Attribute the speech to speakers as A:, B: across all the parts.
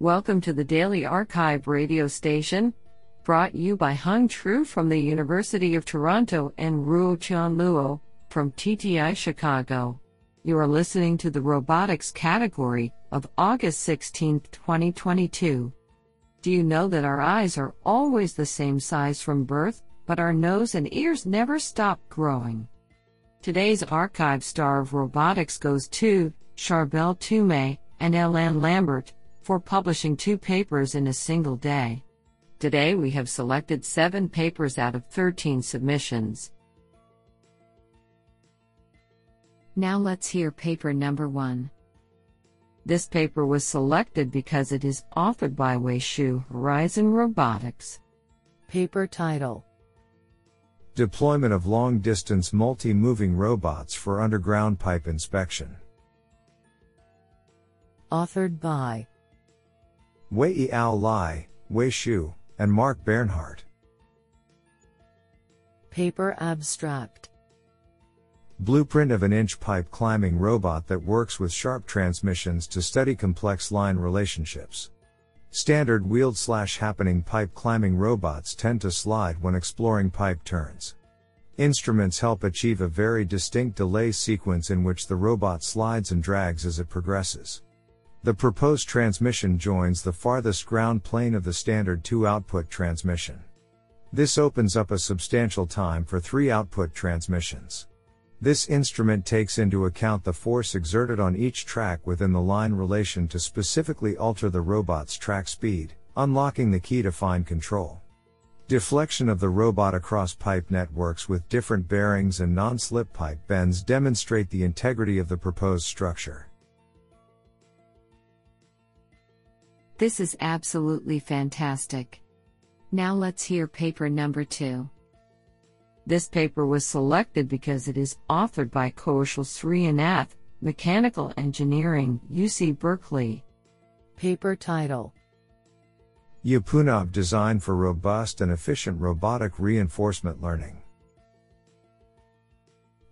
A: Welcome to the Daily Archive radio station, brought you by Hung Tru from the University of Toronto and Ruo Chan Luo from TTI Chicago. You are listening to the robotics category of August 16, 2022. Do you know that our eyes are always the same size from birth, but our nose and ears never stop growing? Today's archive star of robotics goes to Charbel Toomey and Ellen Lambert for publishing two papers in a single day. Today we have selected seven papers out of 13 submissions. Now let's hear paper number one. This paper was selected because it is authored by Wei Shu Horizon Robotics.
B: Paper title
C: Deployment of long distance multi moving robots for underground pipe inspection.
B: Authored by
C: Wei Ao Lai, Wei Shu, and Mark Bernhardt.
B: Paper Abstract
C: Blueprint of an inch pipe climbing robot that works with sharp transmissions to study complex line relationships. Standard wheeled slash happening pipe climbing robots tend to slide when exploring pipe turns. Instruments help achieve a very distinct delay sequence in which the robot slides and drags as it progresses. The proposed transmission joins the farthest ground plane of the standard two output transmission. This opens up a substantial time for three output transmissions. This instrument takes into account the force exerted on each track within the line relation to specifically alter the robot's track speed, unlocking the key to fine control. Deflection of the robot across pipe networks with different bearings and non-slip pipe bends demonstrate the integrity of the proposed structure.
A: This is absolutely fantastic. Now let's hear paper number two. This paper was selected because it is authored by Koushil Sreenath, Mechanical Engineering, UC Berkeley.
B: Paper title
C: Lyapunov Design for Robust and Efficient Robotic Reinforcement Learning.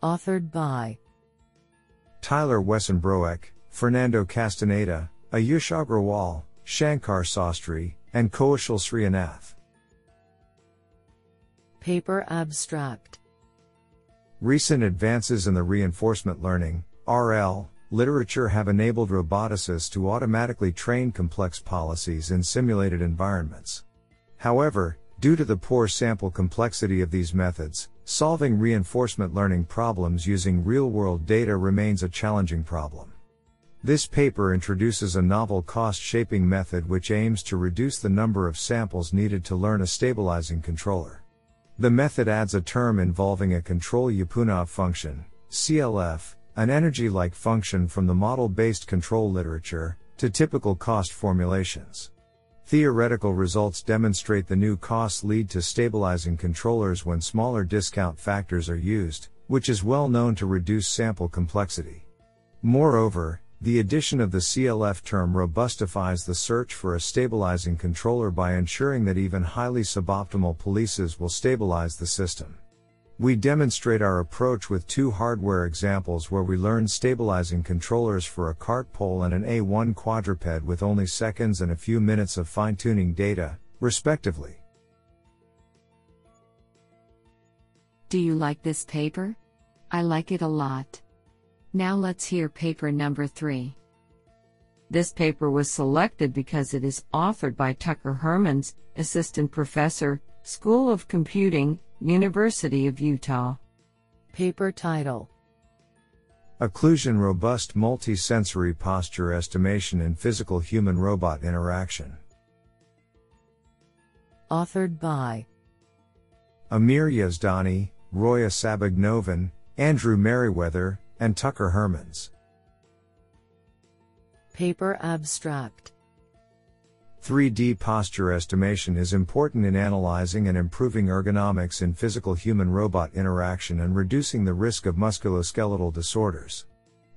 B: Authored by
C: Tyler Westenbroek, Fernando Castaneda, Ayush Agrawal, Shankar Sastry, and Koushil Sreenath.
B: Paper Abstract
C: Recent advances in the reinforcement learning, RL, literature have enabled roboticists to automatically train complex policies in simulated environments. However, due to the poor sample complexity of these methods, solving reinforcement learning problems using real world data remains a challenging problem. This paper introduces a novel cost shaping method which aims to reduce the number of samples needed to learn a stabilizing controller. The method adds a term involving a control Lyapunov function, CLF, an energy like function from the model based control literature, to typical cost formulations. Theoretical results demonstrate the new costs lead to stabilizing controllers when smaller discount factors are used, which is well known to reduce sample complexity. Moreover, the addition of the CLF term robustifies the search for a stabilizing controller by ensuring that even highly suboptimal polices will stabilize the system. We demonstrate our approach with two hardware examples where we learn stabilizing controllers for a cart pole and an A1 quadruped with only seconds and a few minutes of fine tuning data, respectively.
A: Do you like this paper? I like it a lot. Now let's hear paper number three. This paper was selected because it is authored by Tucker Hermans, Assistant Professor, School of Computing, University of Utah.
B: Paper title
C: Occlusion Robust Multi-Sensory Posture Estimation in Physical Human Robot Interaction.
B: Authored by
C: Amir Yazdani, Roya Sabbagh Novin, Andrew Merryweather, and Tucker Hermans.
B: Paper Abstract
C: 3D posture estimation is important in analyzing and improving ergonomics in physical human robot interaction and reducing the risk of musculoskeletal disorders.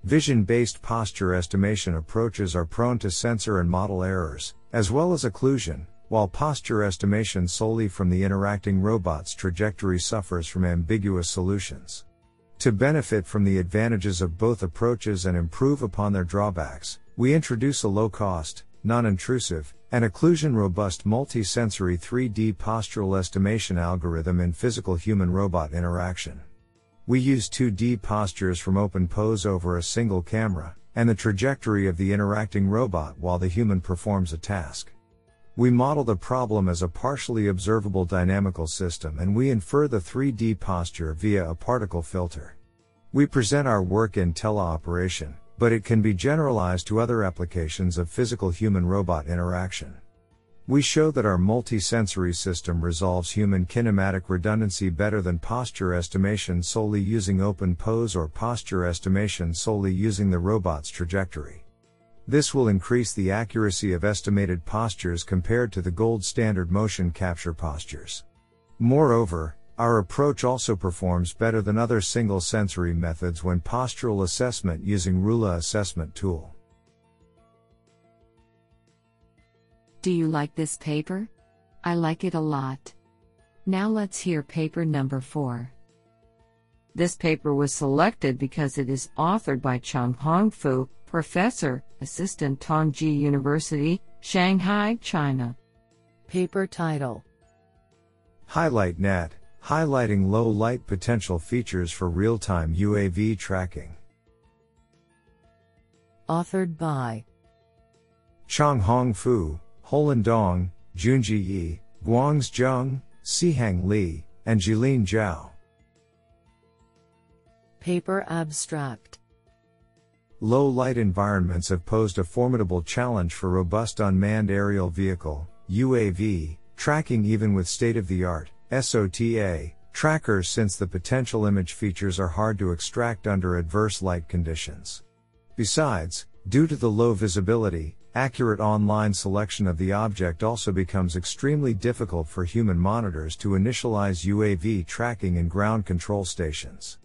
C: Vision based posture estimation approaches are prone to sensor and model errors, as well as occlusion, while posture estimation solely from the interacting robot's trajectory suffers from ambiguous solutions. To benefit from the advantages of both approaches and improve upon their drawbacks, we introduce a low cost, non intrusive, and occlusion robust multi-sensory 3D postural estimation algorithm in physical human robot interaction. We use 2D postures from OpenPose over a single camera, and the trajectory of the interacting robot while the human performs a task. We model the problem as a partially observable dynamical system and we infer the 3D posture via a particle filter. We present our work in teleoperation, but it can be generalized to other applications of physical human robot interaction. We show that our multisensory system resolves human kinematic redundancy better than posture estimation solely using OpenPose or posture estimation solely using the robot's trajectory. This will increase the accuracy of estimated postures compared to the gold standard motion capture postures. Moreover, our approach also performs better than other single sensory methods when postural assessment using RULA assessment tool.
A: Do you like this paper? I like it a lot. Now let's hear paper number 4. This paper was selected because it is authored by Changhong Fu, Professor, Assistant Tongji University, Shanghai, China.
B: Paper title
C: Highlight Net highlighting low light potential features for real time UAV tracking.
B: Authored by
C: Changhong Fu, Haolin Dong, Junjie Ye, Guangze Zheng, Sihang Li, and Jilin Zhao.
B: Paper Abstract
C: Low light environments have posed a formidable challenge for robust unmanned aerial vehicle, UAV, tracking even with state of the art, SOTA, trackers since the potential image features are hard to extract under adverse light conditions. Besides, due to the low visibility, accurate online selection of the object also becomes extremely difficult for human monitors to initialize UAV tracking in ground control stations.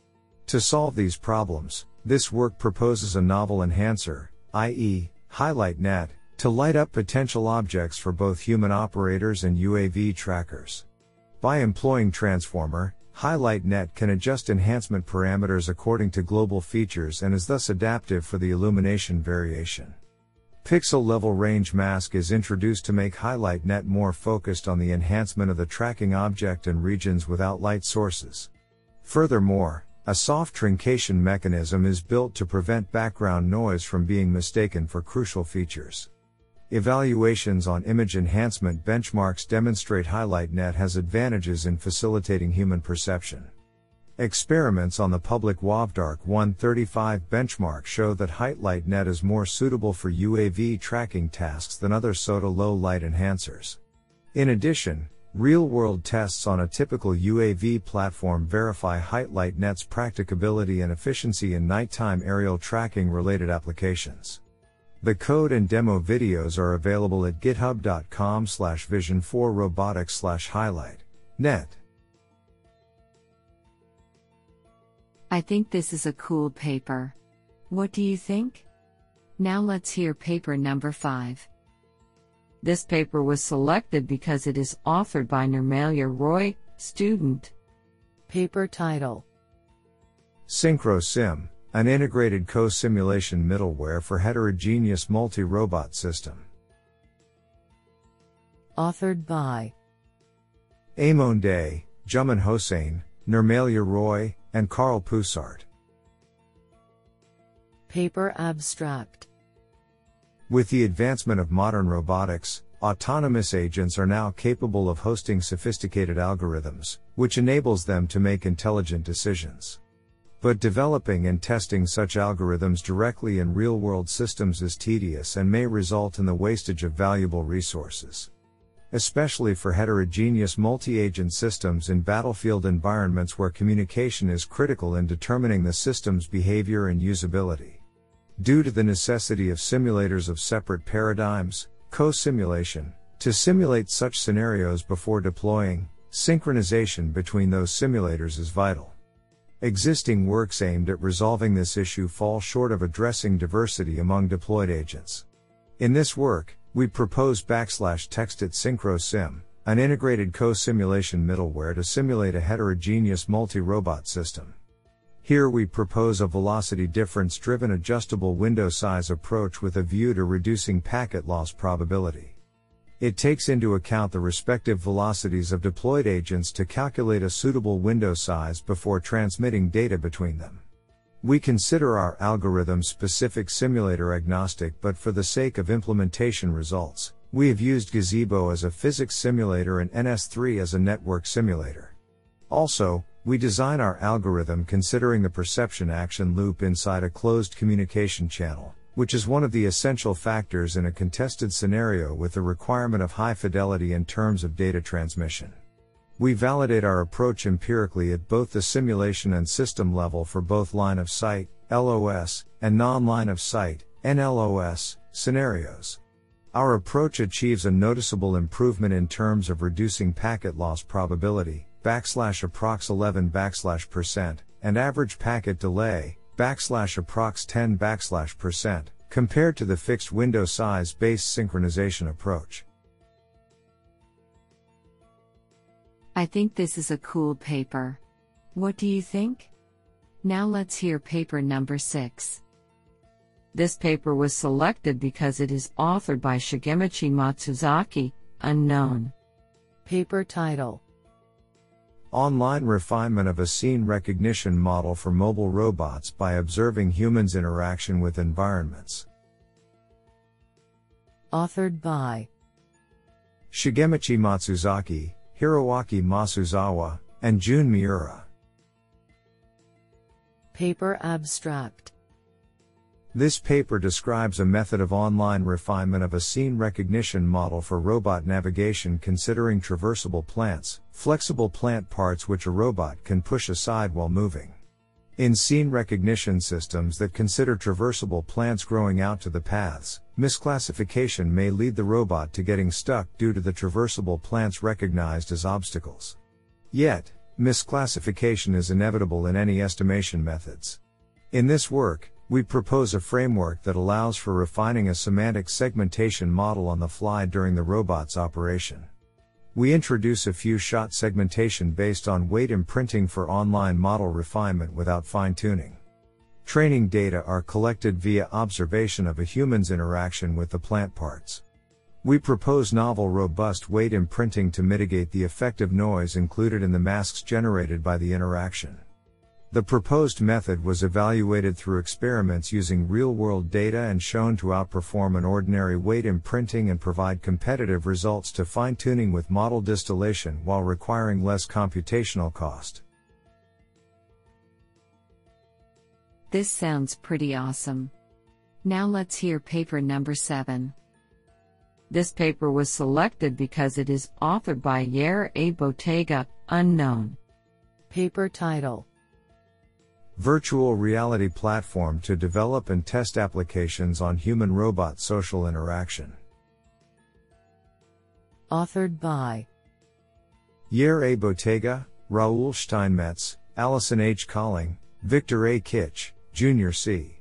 C: To solve these problems, this work proposes a novel enhancer, i.e., highlight net, to light up potential objects for both human operators and UAV trackers. By employing Transformer, Highlight Net can adjust enhancement parameters according to global features and is thus adaptive for the illumination variation. Pixel level range mask is introduced to make Highlight Net more focused on the enhancement of the tracking object and regions without light sources. Furthermore, a soft truncation mechanism is built to prevent background noise from being mistaken for crucial features. Evaluations on image enhancement benchmarks demonstrate HighlightNet has advantages in facilitating human perception. Experiments on the public UAVDark 135 benchmark show that HighlightNet is more suitable for UAV tracking tasks than other SOTA low light enhancers. In addition, real world tests on a typical UAV platform verify HighlightNet's practicability and efficiency in nighttime aerial tracking related applications. The code and demo videos are available at github.com slash vision4robotics slash highlight. Net.
A: I think this is a cool paper. What do you think? Now let's hear paper number 5. This paper was selected because it is authored by Nirmalya Roy, student.
B: Paper title
C: SynchroSim an integrated co-simulation middleware for heterogeneous multi-robot system.
B: Authored by
C: Emon Dey, Jumman Hossain, Nirmalya Roy, and Carl Busart.
B: Paper Abstract
C: With the advancement of modern robotics, autonomous agents are now capable of hosting sophisticated algorithms, which enables them to make intelligent decisions. But developing and testing such algorithms directly in real world systems is tedious and may result in the wastage of valuable resources. Especially for heterogeneous multi agent systems in battlefield environments where communication is critical in determining the system's behavior and usability. Due to the necessity of simulators of separate paradigms, co simulation, to simulate such scenarios before deploying, synchronization between those simulators is vital. Existing works aimed at resolving this issue fall short of addressing diversity among deployed agents. In this work, we propose backslash textit synchro sim, an integrated co-simulation middleware to simulate a heterogeneous multi-robot system. Here we propose a velocity difference driven adjustable window size approach with a view to reducing packet loss probability. It takes into account the respective velocities of deployed agents to calculate a suitable window size before transmitting data between them. We consider our algorithm specific simulator agnostic but for the sake of implementation results, we have used Gazebo as a physics simulator and NS3 as a network simulator. Also, we design our algorithm considering the perception action loop inside a closed communication channel, which is one of the essential factors in a contested scenario with the requirement of high fidelity in terms of data transmission. We validate our approach empirically at both the simulation and system level for both line of sight, LOS, and non line of sight, NLOS, scenarios. Our approach achieves a noticeable improvement in terms of reducing packet loss probability, backslash approx 11 backslash percent, and average packet delay, backslash approx 10 backslash percent, compared to the fixed window size based synchronization approach.
A: I think this is a cool paper. What do you think? Now let's hear paper number 6. This paper was selected because it is authored by Shigemichi Matsuzaki, unknown.
B: Paper title
C: Online refinement of a scene recognition model for mobile robots by observing humans' interaction with environments.
B: Authored by
C: Shigemichi Matsuzaki, Hiroaki Masuzawa, and Jun Miura.
B: Paper Abstract
C: This paper describes a method of online refinement of a scene recognition model for robot navigation considering traversable plants, flexible plant parts which a robot can push aside while moving. In scene recognition systems that consider traversable plants growing out to the paths, misclassification may lead the robot to getting stuck due to the traversable plants recognized as obstacles. Yet, misclassification is inevitable in any estimation methods. In this work, we propose a framework that allows for refining a semantic segmentation model on the fly during the robot's operation. We introduce a few shot segmentation based on weight imprinting for online model refinement without fine tuning. Training data are collected via observation of a human's interaction with the plant parts. We propose novel robust weight imprinting to mitigate the effect of noise included in the masks generated by the interaction. The proposed method was evaluated through experiments using real world data and shown to outperform an ordinary weight imprinting and provide competitive results to fine tuning with model distillation while requiring less computational cost.
A: This sounds pretty awesome. Now let's hear paper number 7. This paper was selected because it is authored by Yair A. Bottega, unknown.
B: Paper title
C: Virtual reality platform to develop and test applications on human robot social interaction.
B: Authored by
C: Yair A. Bottega, Raoul Steinmetz, Alisson H. Kolling, Victor A. Kich, Junior C.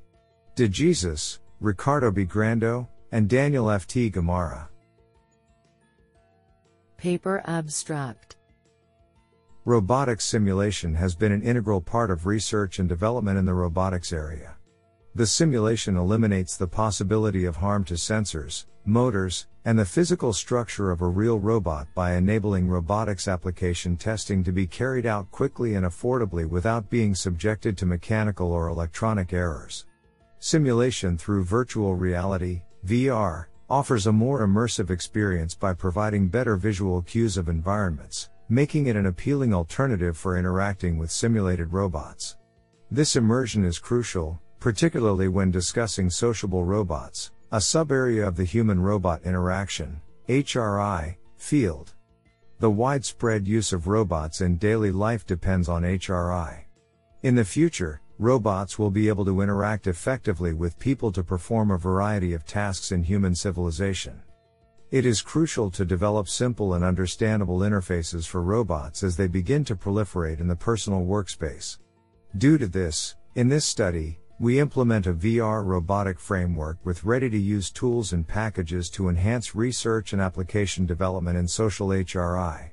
C: De Jesus, Ricardo B. Grando, and Daniel F. T. Gamarra.
B: Paper Abstract
C: Robotics simulation has been an integral part of research and development in the robotics area. The simulation eliminates the possibility of harm to sensors, motors, and the physical structure of a real robot by enabling robotics application testing to be carried out quickly and affordably without being subjected to mechanical or electronic errors. Simulation through virtual reality, VR, offers a more immersive experience by providing better visual cues of environments, making it an appealing alternative for interacting with simulated robots. This immersion is crucial, particularly when discussing sociable robots, a subarea of the human robot interaction, HRI, field. The widespread use of robots in daily life depends on HRI. In the future, robots will be able to interact effectively with people to perform a variety of tasks in human civilization. It is crucial to develop simple and understandable interfaces for robots as they begin to proliferate in the personal workspace. Due to this, in this study, we implement a VR robotic framework with ready to use tools and packages to enhance research and application development in social HRI.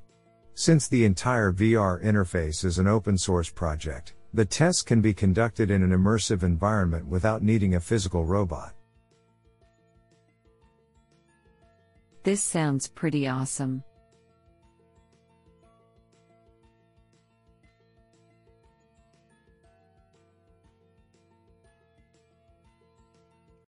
C: Since the entire VR interface is an open source project, The tests can be conducted in an immersive environment without needing a physical robot.
A: This sounds pretty awesome.